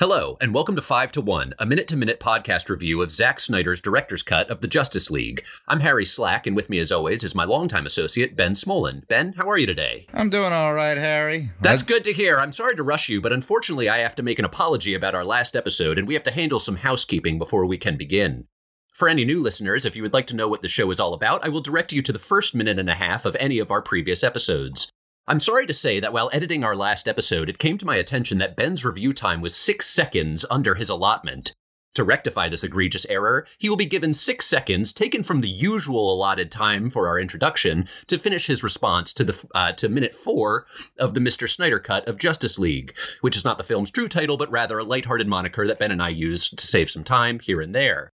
Hello, and welcome to 5 to 1, a minute to minute podcast review of Zack Snyder's director's cut of the Justice League. I'm Harry Slack, and with me, as always, is my longtime associate, Ben Smolin. Ben, how are you today? I'm doing all right, Harry. That's good to hear. I'm sorry to rush you, but unfortunately, I have to make an apology about our last episode, and we have to handle some housekeeping before we can begin. For any new listeners, if you would like to know what the show is all about, I will direct you to the first minute and a half of any of our previous episodes. I'm sorry to say that while editing our last episode, it came to my attention that Ben's review time was six seconds under his allotment. To rectify this egregious error, he will be given six seconds, taken from the usual allotted time for our introduction, to finish his response to the uh, to minute four of the Mr. Snyder cut of Justice League, which is not the film's true title, but rather a lighthearted moniker that Ben and I use to save some time here and there.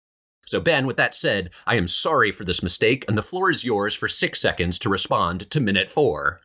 So, Ben, with that said, I am sorry for this mistake, and the floor is yours for six seconds to respond to minute four.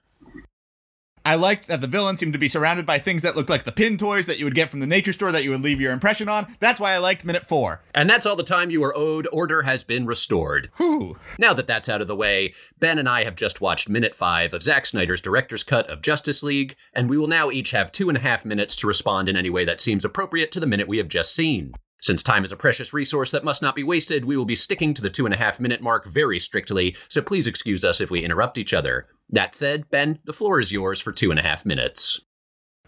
I liked that the villain seemed to be surrounded by things that looked like the pin toys that you would get from the nature store that you would leave your impression on. That's why I liked minute four. And that's all the time you are owed. Order has been restored. Whew. Now that that's out of the way, Ben and I have just watched minute five of Zack Snyder's director's cut of Justice League, and we will now each have two and a half minutes to respond in any way that seems appropriate to the minute we have just seen. Since time is a precious resource that must not be wasted, we will be sticking to the two and a half minute mark very strictly, so please excuse us if we interrupt each other. That said, Ben, the floor is yours for two and a half minutes.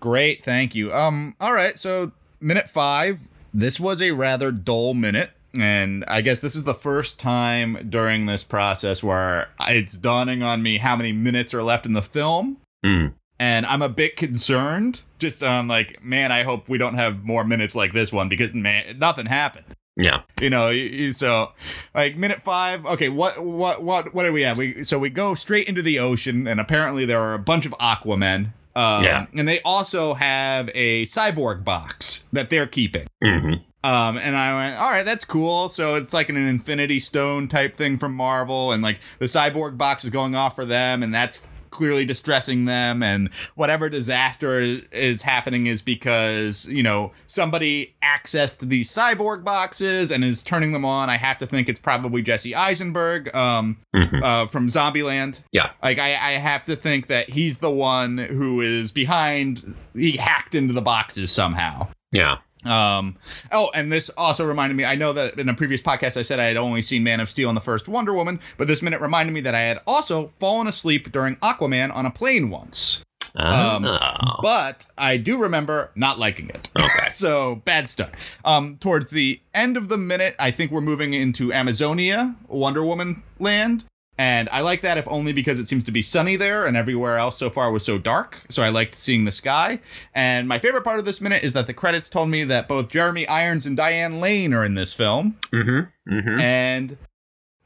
Great, thank you. Um, all right, so minute five. This was a rather dull minute. And I guess this is the first time during this process where it's dawning on me how many minutes are left in the film. Mm. And I'm a bit concerned. Just um, like, man, I hope we don't have more minutes like this one because man, nothing happened. Yeah. You know, so like minute five. Okay, what what what what do we have? We so we go straight into the ocean, and apparently there are a bunch of Aquamen. Um, Yeah. And they also have a cyborg box that they're keeping. hmm Um, and I went, all right, that's cool. So it's like an Infinity Stone type thing from Marvel, and like the cyborg box is going off for them, and that's clearly distressing them. And whatever disaster is, happening is because you know somebody accessed these cyborg boxes and is turning them on. I have to think it's probably Jesse Eisenberg, um, hmm uh, from Zombieland. Yeah. Like I, I have to think that he's the one who is behind. He hacked into the boxes somehow. Yeah. Um. Oh, and this also reminded me. I know that in a previous podcast I said I had only seen Man of Steel and the first Wonder Woman, but this minute reminded me that I had also fallen asleep during Aquaman on a plane once. Um, Oh. But I do remember not liking it. okay. So bad start. Um, towards the end of the minute, I think we're moving into Amazonia, Wonder Woman land. And I like that if only because it seems to be sunny there and everywhere else so far was so dark. So I liked seeing the sky. And my favorite part of this minute is that the credits told me that both Jeremy Irons and Diane Lane are in this film. Mm-hmm. Mm-hmm. And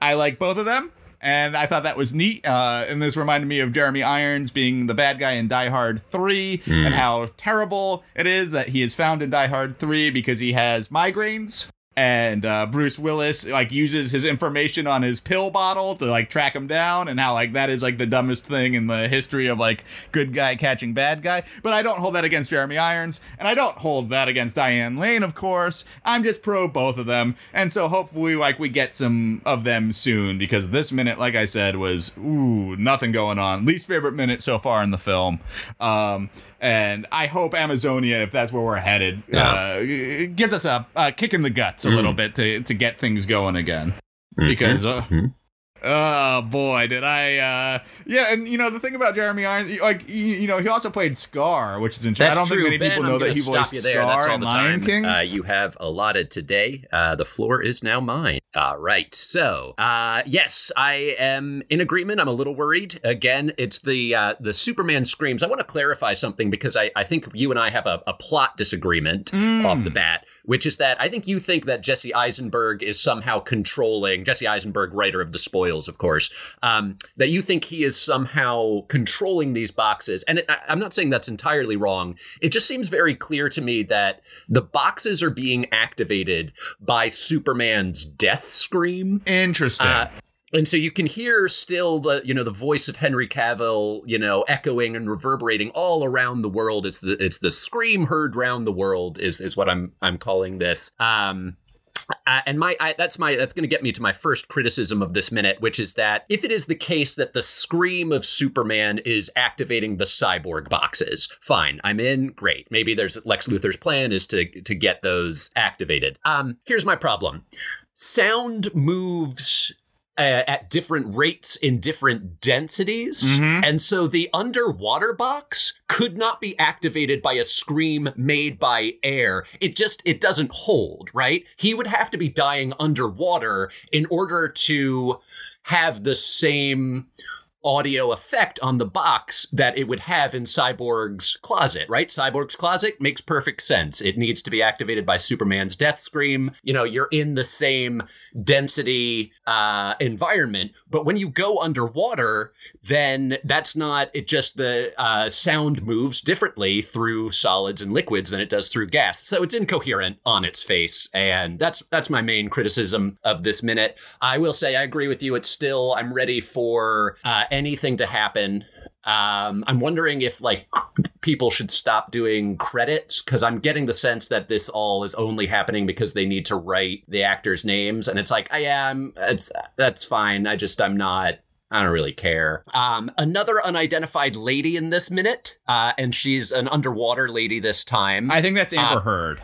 I like both of them. And I thought that was neat. Uh, and this reminded me of Jeremy Irons being the bad guy in Die Hard 3 Mm. and how terrible it is that he is found in Die Hard 3 because he has migraines. And uh, Bruce Willis like uses his information on his pill bottle to like track him down, and how like that is like the dumbest thing in the history of like good guy catching bad guy. But I don't hold that against Jeremy Irons, and I don't hold that against Diane Lane, of course. I'm just pro both of them, and so hopefully like we get some of them soon because this minute, like I said, was ooh nothing going on. Least favorite minute so far in the film. Um, and I hope Amazonia, if that's where we're headed, uh, gives us a, a kick in the guts a Mm. little bit to to get things going again. Mhm. Because uh, Mhm. Oh boy, did I uh, yeah, and you know the thing about Jeremy Irons, like you, you know he also played Scar, which is interesting. That's I don't true. think many ben, people I'm know that he stop voiced you there. Scar That's all the Lion time King. Uh, you have allotted today. Uh, the floor is now mine. All right. So, uh, yes, I am in agreement. I'm a little worried. Again, it's the uh, the Superman screams. I want to clarify something because I, I think you and I have a, a plot disagreement Mm. off the bat, which is that I think you think that Jesse Eisenberg is somehow controlling Jesse Eisenberg, writer of the of course. Um, that you think he is somehow controlling these boxes, and it, I, I'm not saying that's entirely wrong. It just seems very clear to me that the boxes are being activated by Superman's death scream. Interesting. Uh, and so you can hear still the you know the voice of Henry Cavill you know echoing and reverberating all around the world. It's the it's the scream heard round the world is is what I'm I'm calling this. Um, Uh, and my I, that's my that's going to get me to my first criticism of this minute, which is that if it is the case that the scream of Superman is activating the cyborg boxes, fine, I'm in. Great, maybe there's Lex Luthor's plan is to to get those activated. Um, here's my problem: sound moves uh, at different rates in different densities. Mhm. And so the underwater box could not be activated by a scream made by air. It just it doesn't hold, right? He would have to be dying underwater in order to have the same audio effect on the box that it would have in Cyborg's closet, right? Cyborg's closet makes perfect sense. It needs to be activated by Superman's death scream. You know, you're in the same density uh, environment, but when you go underwater, then that's not. It just the uh, sound moves differently through solids and liquids than it does through gas. So it's incoherent on its face, and that's that's my main criticism of this minute. I will say I agree with you. It's still I'm ready for uh, anything to happen. Um, I'm wondering if like people should stop doing credits because I'm getting the sense that this all is only happening because they need to write the actors' names, and it's like, I am. It's that's fine. I just I'm not. I don't really care. Um, another unidentified lady in this minute, uh, and she's an underwater lady this time. I think that's Amber Uh, Heard.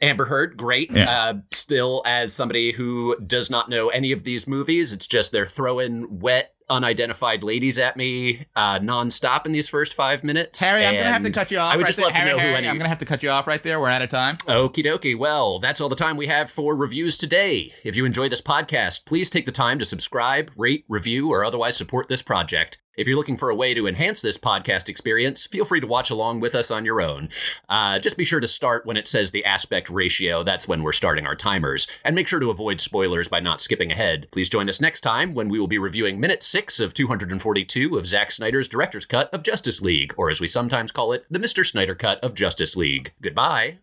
Amber Heard, great. Yeah. Uh, still, as somebody who does not know any of these movies, it's just they're throwing wet, unidentified ladies at me uh, nonstop in these first five minutes. Harry, I'm gonna have to cut you off. I would right just there. love to Harry, know who Harry, any. I'm gonna have to cut you off right there. We're out of time. Okie dokie. Well, that's all the time we have for reviews today. If you enjoy this podcast, please take the time to subscribe, rate, review, or otherwise support this project. If you're looking for a way to enhance this podcast experience, feel free to watch along with us on your own. Uh, just be sure to start when it says the aspect ratio. That's when we're starting our timers. And make sure to avoid spoilers by not skipping ahead. Please join us next time when we will be reviewing minute 6 of 242 of Zack Snyder's director's cut of Justice League, or as we sometimes call it, the Mr. Snyder cut of Justice League. Goodbye.